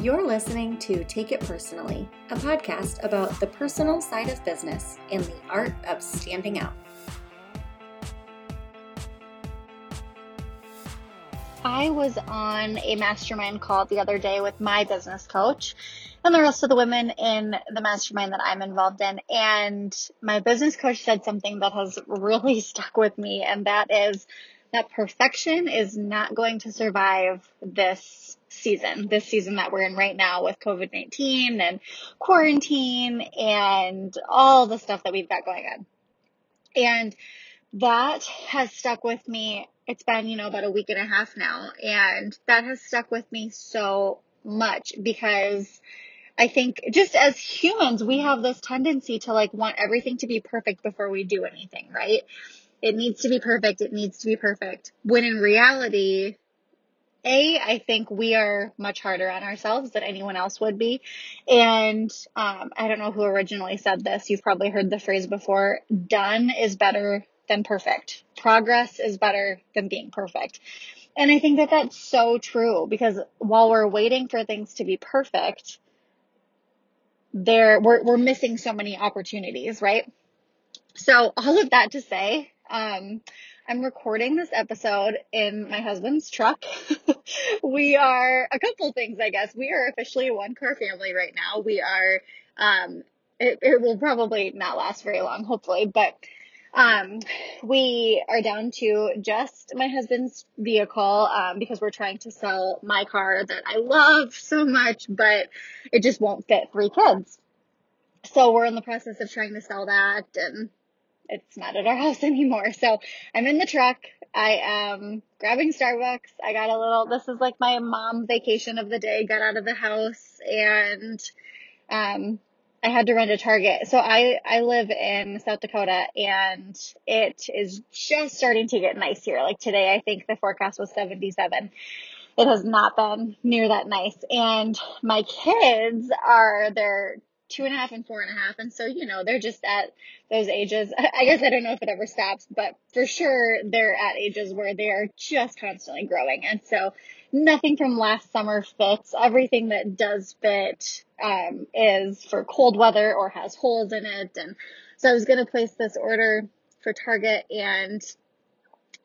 You're listening to Take It Personally, a podcast about the personal side of business and the art of standing out. I was on a mastermind call the other day with my business coach and the rest of the women in the mastermind that I'm involved in. And my business coach said something that has really stuck with me, and that is that perfection is not going to survive this season, this season that we're in right now with COVID 19 and quarantine and all the stuff that we've got going on. And that has stuck with me. It's been, you know, about a week and a half now, and that has stuck with me so much because I think just as humans, we have this tendency to like want everything to be perfect before we do anything, right? It needs to be perfect. It needs to be perfect. When in reality, a, I think we are much harder on ourselves than anyone else would be. And um, I don't know who originally said this. You've probably heard the phrase before done is better than perfect. Progress is better than being perfect. And I think that that's so true because while we're waiting for things to be perfect, there we're, we're missing so many opportunities, right? So all of that to say, um, I'm recording this episode in my husband's truck. we are a couple things, I guess. We are officially a one car family right now. We are, um, it, it will probably not last very long, hopefully, but um, we are down to just my husband's vehicle um, because we're trying to sell my car that I love so much, but it just won't fit three kids. So we're in the process of trying to sell that and it's not at our house anymore. So I'm in the truck. I am grabbing Starbucks. I got a little, this is like my mom vacation of the day, got out of the house and, um, I had to run to Target. So I, I live in South Dakota and it is just starting to get nice here. Like today, I think the forecast was 77. It has not been near that nice. And my kids are, they're two and a half and four and a half. And so, you know, they're just at those ages. I guess I don't know if it ever stops, but for sure they're at ages where they are just constantly growing. And so nothing from last summer fits. Everything that does fit, um, is for cold weather or has holes in it. And so I was going to place this order for Target and,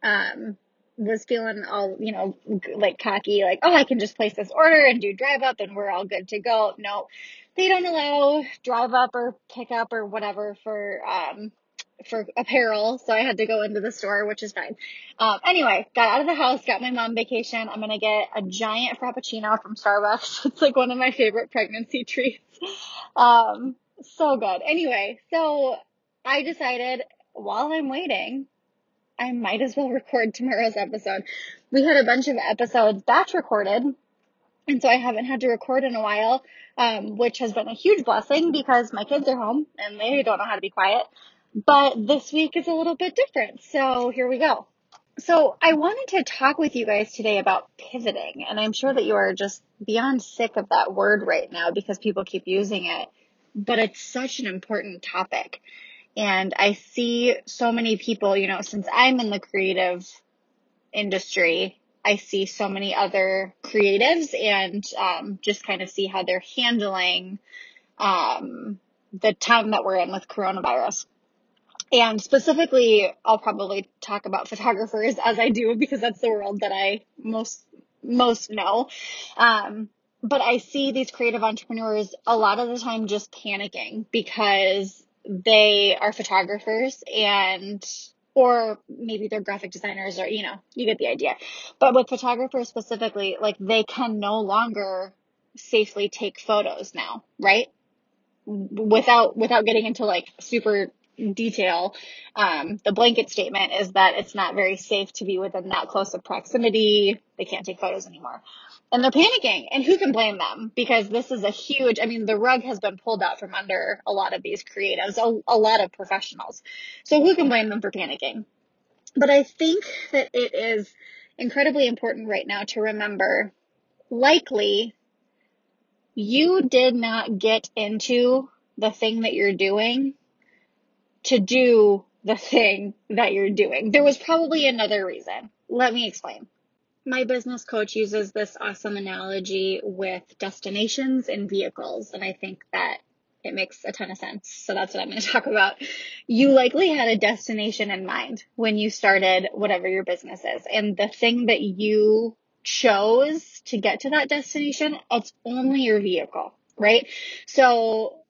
um, was feeling all, you know, like cocky, like, oh, I can just place this order and do drive up and we're all good to go. No, they don't allow drive up or pick up or whatever for, um, for apparel. So I had to go into the store, which is fine. Um, anyway, got out of the house, got my mom vacation. I'm to get a giant Frappuccino from Starbucks. It's like one of my favorite pregnancy treats. Um, so good. Anyway, so I decided while I'm waiting, I might as well record tomorrow's episode. We had a bunch of episodes batch recorded, and so I haven't had to record in a while, um, which has been a huge blessing because my kids are home and they don't know how to be quiet. But this week is a little bit different, so here we go. So I wanted to talk with you guys today about pivoting, and I'm sure that you are just beyond sick of that word right now because people keep using it, but it's such an important topic. And I see so many people, you know, since I'm in the creative industry, I see so many other creatives and um, just kind of see how they're handling um, the time that we're in with coronavirus. And specifically, I'll probably talk about photographers as I do because that's the world that I most most know. Um, but I see these creative entrepreneurs a lot of the time just panicking because they are photographers and or maybe they're graphic designers or you know you get the idea. But with photographers specifically like they can no longer safely take photos now right? Without without getting into like super detail um, the blanket statement is that it's not very safe to be within that close of proximity. They can't take photos anymore and they're panicking. And who can blame them? Because this is a huge i mean the rug has been pulled out from under a lot of these creatives a, a lot of professionals. So who can blame them for panicking? But i think that it is incredibly important right now to remember likely you did not get into the thing that you're doing to do the thing that you're doing. There was probably another reason. Let me explain my business coach uses this awesome analogy with destinations and vehicles. And I think that it makes a ton of sense. So that's what I'm going to talk about. You likely had a destination in mind when you started whatever your business is. And the thing that you chose to get to that destination, it's only your vehicle, right? So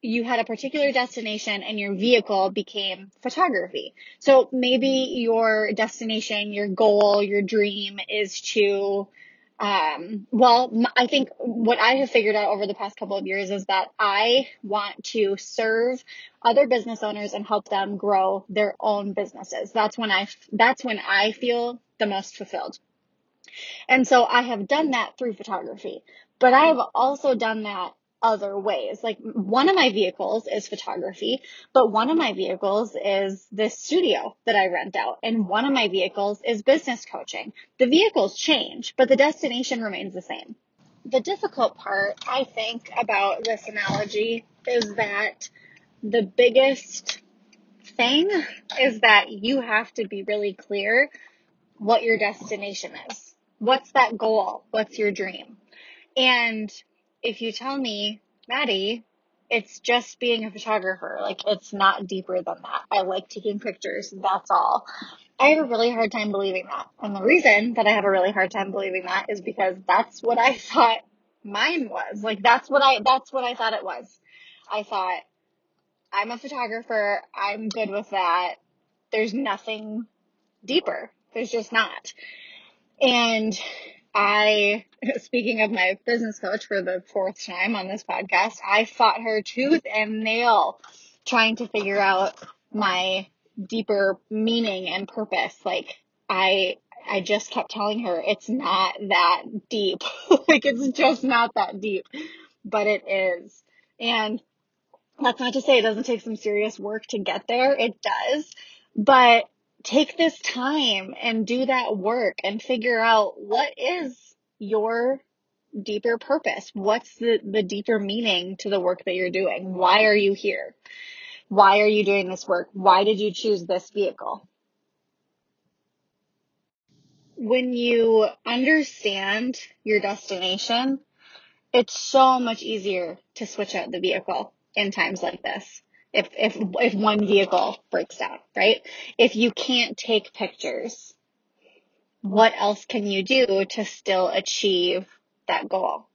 you had a particular destination and your vehicle became photography. So maybe your destination, your goal, your dream is to, um, well, I think what I have figured out over the past couple of years is that I want to serve other business owners and help them grow their own businesses. That's when I, that's when I feel the most fulfilled. And so I have done that through photography, but I have also done that other ways. Like one of my vehicles is photography, but one of my vehicles is this studio that I rent out. And one of my vehicles is business coaching. The vehicles change, but the destination remains the same. The difficult part, I think, about this analogy is that the biggest thing is that you have to be really clear what your destination is. What's that goal? What's your dream? And if you tell me, Maddie, it's just being a photographer, like it's not deeper than that. I like taking pictures, that's all. I have a really hard time believing that. And the reason that I have a really hard time believing that is because that's what I thought mine was. Like that's what I that's what I thought it was. I thought I'm a photographer, I'm good with that. There's nothing deeper. There's just not. And I, speaking of my business coach for the fourth time on this podcast, I fought her tooth and nail trying to figure out my deeper meaning and purpose. Like I, I just kept telling her it's not that deep. like it's just not that deep, but it is. And that's not to say it doesn't take some serious work to get there. It does, but take this time and do that work and figure out what is your deeper purpose? What's the, the deeper meaning to the work that you're doing? Why are you here? Why are you doing this work? Why did you choose this vehicle? When you understand your destination, it's so much easier to switch out the vehicle in times like this if if if one vehicle breaks down, right? If you can't take pictures, what else can you do to still achieve that goal?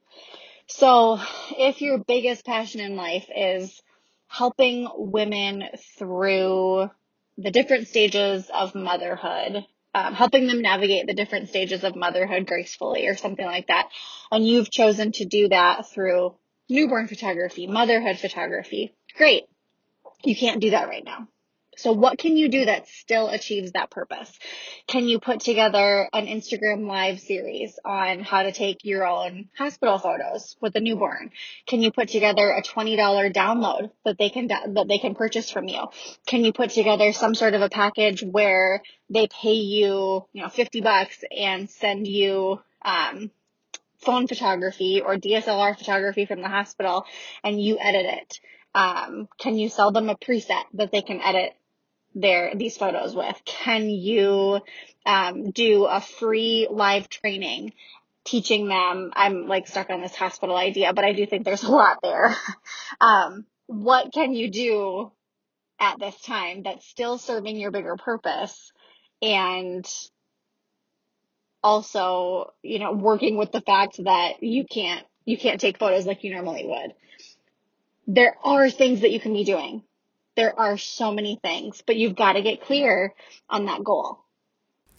So, if your biggest passion in life is helping women through the different stages of motherhood, um, helping them navigate the different stages of motherhood gracefully or something like that, and you've chosen to do that through newborn photography, motherhood photography, great. You can't do that right now. So what can you do that still achieves that purpose? Can you put together an Instagram live series on how to take your own hospital photos with a newborn? Can you put together a $20 download that they can, that they can purchase from you? Can you put together some sort of a package where they pay you, you know, 50 bucks and send you, um, phone photography or DSLR photography from the hospital and you edit it? Um, can you sell them a preset that they can edit their these photos with? Can you um, do a free live training teaching them? I'm like stuck on this hospital idea, but I do think there's a lot there. um, what can you do at this time that's still serving your bigger purpose and also, you know, working with the fact that you can't you can't take photos like you normally would there are things that you can be doing. There are so many things, but you've got to get clear on that goal.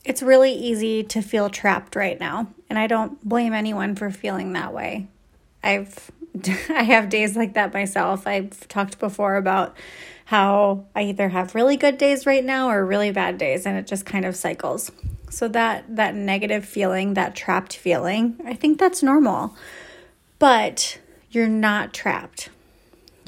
It's really easy to feel trapped right now, and I don't blame anyone for feeling that way. I've I have days like that myself. I've talked before about how I either have really good days right now or really bad days and it just kind of cycles. So that that negative feeling, that trapped feeling, I think that's normal. But you're not trapped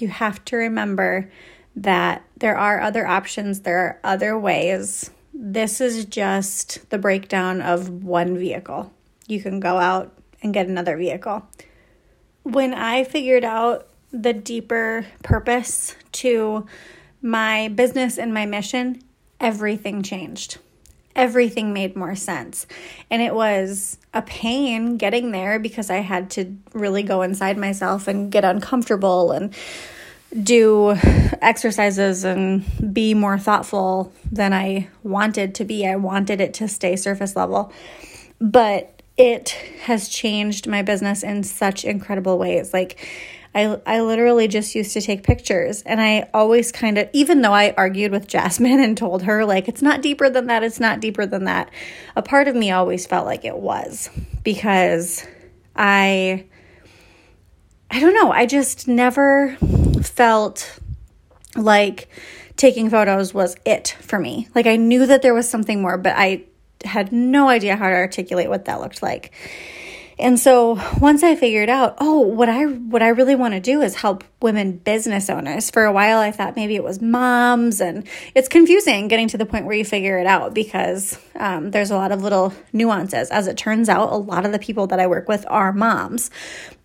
you have to remember that there are other options, there are other ways. This is just the breakdown of one vehicle. You can go out and get another vehicle. When I figured out the deeper purpose to my business and my mission, everything changed. Everything made more sense. And it was a pain getting there because I had to really go inside myself and get uncomfortable and do exercises and be more thoughtful than I wanted to be. I wanted it to stay surface level. But it has changed my business in such incredible ways. Like, I, I literally just used to take pictures and I always kind of, even though I argued with Jasmine and told her, like, it's not deeper than that, it's not deeper than that, a part of me always felt like it was because I, I don't know, I just never felt like taking photos was it for me. Like, I knew that there was something more, but I had no idea how to articulate what that looked like. And so once I figured out, oh, what I what I really want to do is help women business owners. For a while I thought maybe it was moms and it's confusing getting to the point where you figure it out because um, there's a lot of little nuances. As it turns out, a lot of the people that I work with are moms,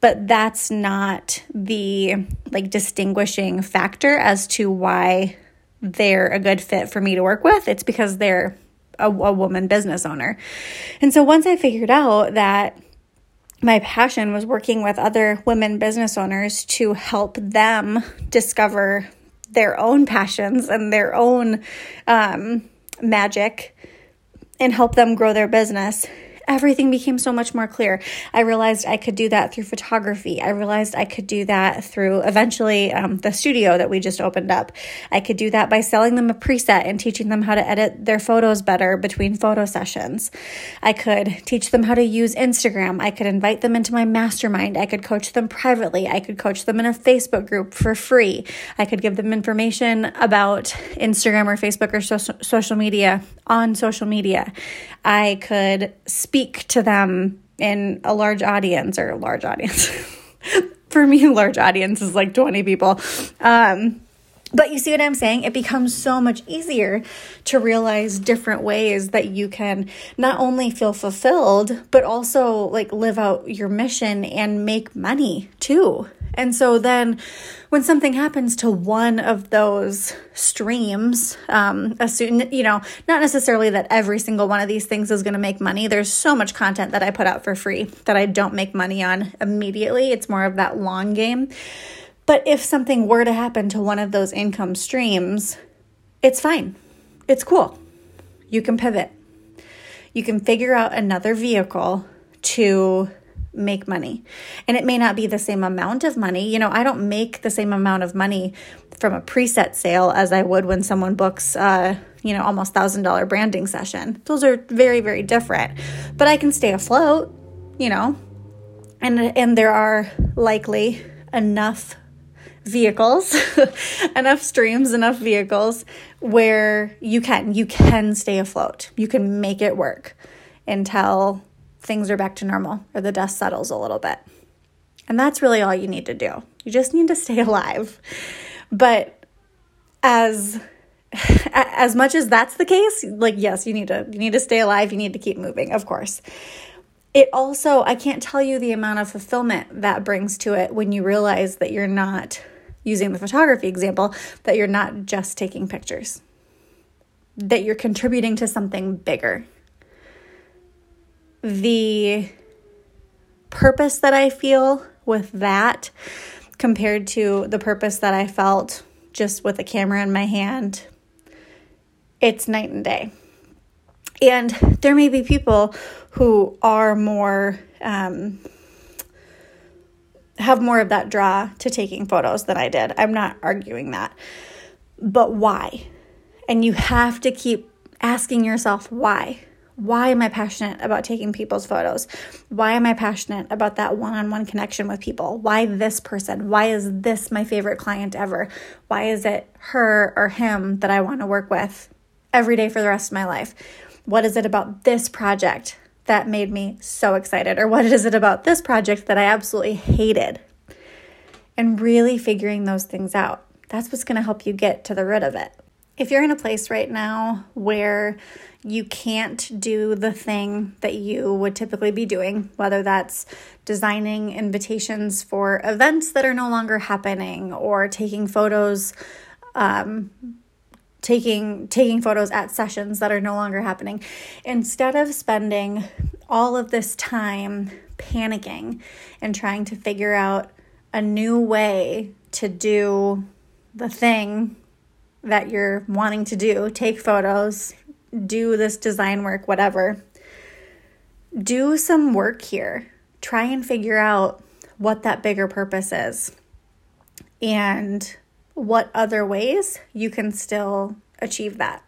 but that's not the like distinguishing factor as to why they're a good fit for me to work with. It's because they're a, a woman business owner. And so once I figured out that my passion was working with other women business owners to help them discover their own passions and their own um, magic and help them grow their business everything became so much more clear. I realized I could do that through photography. I realized I could do that through eventually um, the studio that we just opened up. I could do that by selling them a preset and teaching them how to edit their photos better between photo sessions. I could teach them how to use Instagram. I could invite them into my mastermind. I could coach them privately. I could coach them in a Facebook group for free. I could give them information about Instagram or Facebook or so- social media on social media. I could speak to them in a large audience or a large audience. For me, a large audience is like 20 people. Um, but you see what I'm saying? It becomes so much easier to realize different ways that you can not only feel fulfilled, but also like live out your mission and make money too. And so then when something happens to one of those streams, um, assume, you know, not necessarily that every single one of these things is going to make money. There's so much content that I put out for free that I don't make money on immediately. It's more of that long game. But if something were to happen to one of those income streams, it's fine. It's cool. You can pivot. You can figure out another vehicle to make money. And it may not be the same amount of money. You know, I don't make the same amount of money from a preset sale as I would when someone books uh, you know, almost $1000 branding session. Those are very very different. But I can stay afloat, you know. And and there are likely enough vehicles, enough streams, enough vehicles where you can you can stay afloat. You can make it work until things are back to normal or the dust settles a little bit. And that's really all you need to do. You just need to stay alive. But as as much as that's the case, like yes, you need to you need to stay alive, you need to keep moving, of course. It also, I can't tell you the amount of fulfillment that brings to it when you realize that you're not using the photography example, that you're not just taking pictures. That you're contributing to something bigger the purpose that I feel with that compared to the purpose that I felt just with a camera in my hand, it's night and day. And there may be people who are more, um, have more of that draw to taking photos than I did. I'm not arguing that. But why? And you have to keep asking yourself why. Why am I passionate about taking people's photos? Why am I passionate about that one on one connection with people? Why this person? Why is this my favorite client ever? Why is it her or him that I want to work with every day for the rest of my life? What is it about this project that made me so excited? Or what is it about this project that I absolutely hated? And really figuring those things out. That's what's going to help you get to the root of it. If you're in a place right now where you can't do the thing that you would typically be doing, whether that's designing invitations for events that are no longer happening or taking photos um, taking taking photos at sessions that are no longer happening instead of spending all of this time panicking and trying to figure out a new way to do the thing that you're wanting to do take photos do this design work whatever do some work here try and figure out what that bigger purpose is and what other ways you can still achieve that.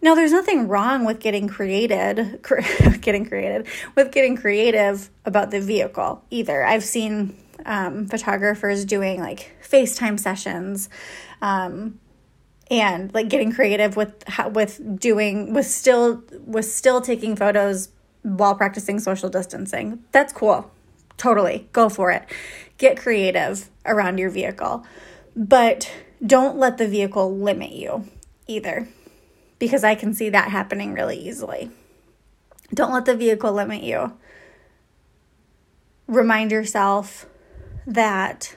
Now, there's nothing wrong with getting created, getting created, with getting creative about the vehicle either. I've seen um, photographers doing like FaceTime sessions, um, and like getting creative with with doing with still with still taking photos while practicing social distancing. That's cool. Totally. Go for it. Get creative around your vehicle. But don't let the vehicle limit you either, because I can see that happening really easily. Don't let the vehicle limit you. Remind yourself that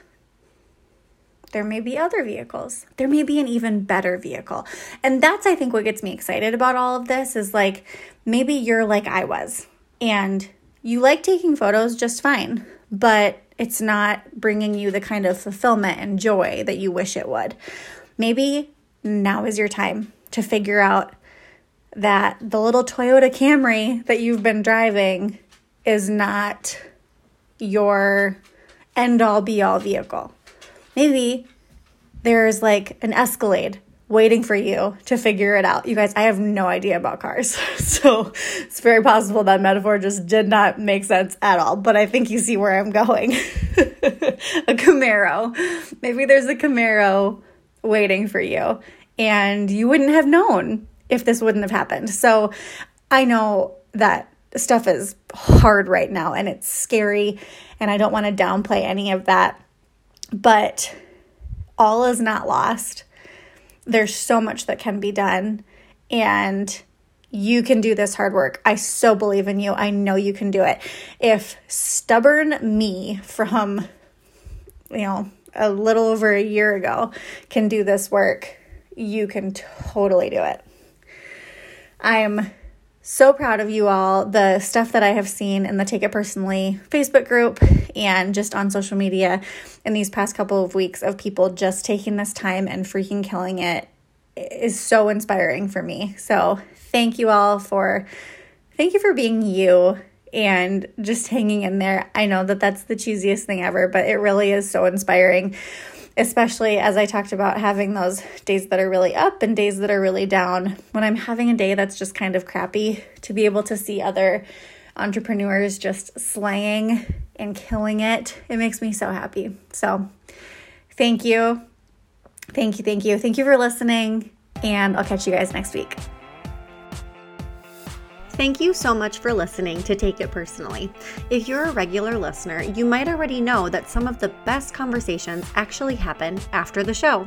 there may be other vehicles. There may be an even better vehicle. And that's, I think, what gets me excited about all of this is like maybe you're like I was and you like taking photos just fine, but it's not bringing you the kind of fulfillment and joy that you wish it would. Maybe now is your time to figure out that the little Toyota Camry that you've been driving is not your end all be all vehicle. Maybe there's like an Escalade waiting for you to figure it out. You guys, I have no idea about cars. So it's very possible that metaphor just did not make sense at all, but I think you see where I'm going. a Camaro. Maybe there's a Camaro waiting for you, and you wouldn't have known if this wouldn't have happened. So I know that stuff is hard right now and it's scary, and I don't want to downplay any of that, but all is not lost there's so much that can be done and you can do this hard work. I so believe in you. I know you can do it. If stubborn me from, you know, a little over a year ago can do this work, you can totally do it. I'm so proud of you all. The stuff that I have seen in the Take It Personally Facebook group and just on social media in these past couple of weeks of people just taking this time and freaking killing it is so inspiring for me. So, thank you all for thank you for being you and just hanging in there. I know that that's the cheesiest thing ever, but it really is so inspiring especially as I talked about having those days that are really up and days that are really down. When I'm having a day that's just kind of crappy, to be able to see other entrepreneurs just slaying and killing it, it makes me so happy. So, thank you. Thank you. Thank you. Thank you for listening, and I'll catch you guys next week. Thank you so much for listening to Take It Personally. If you're a regular listener, you might already know that some of the best conversations actually happen after the show.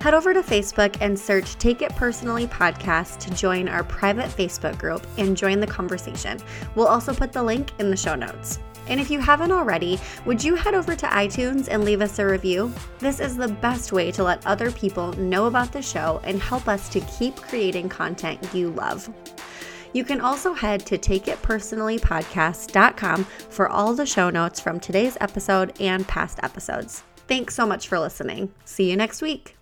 Head over to Facebook and search Take It Personally podcast to join our private Facebook group and join the conversation. We'll also put the link in the show notes. And if you haven't already, would you head over to iTunes and leave us a review? This is the best way to let other people know about the show and help us to keep creating content you love. You can also head to takeitpersonallypodcast.com for all the show notes from today's episode and past episodes. Thanks so much for listening. See you next week.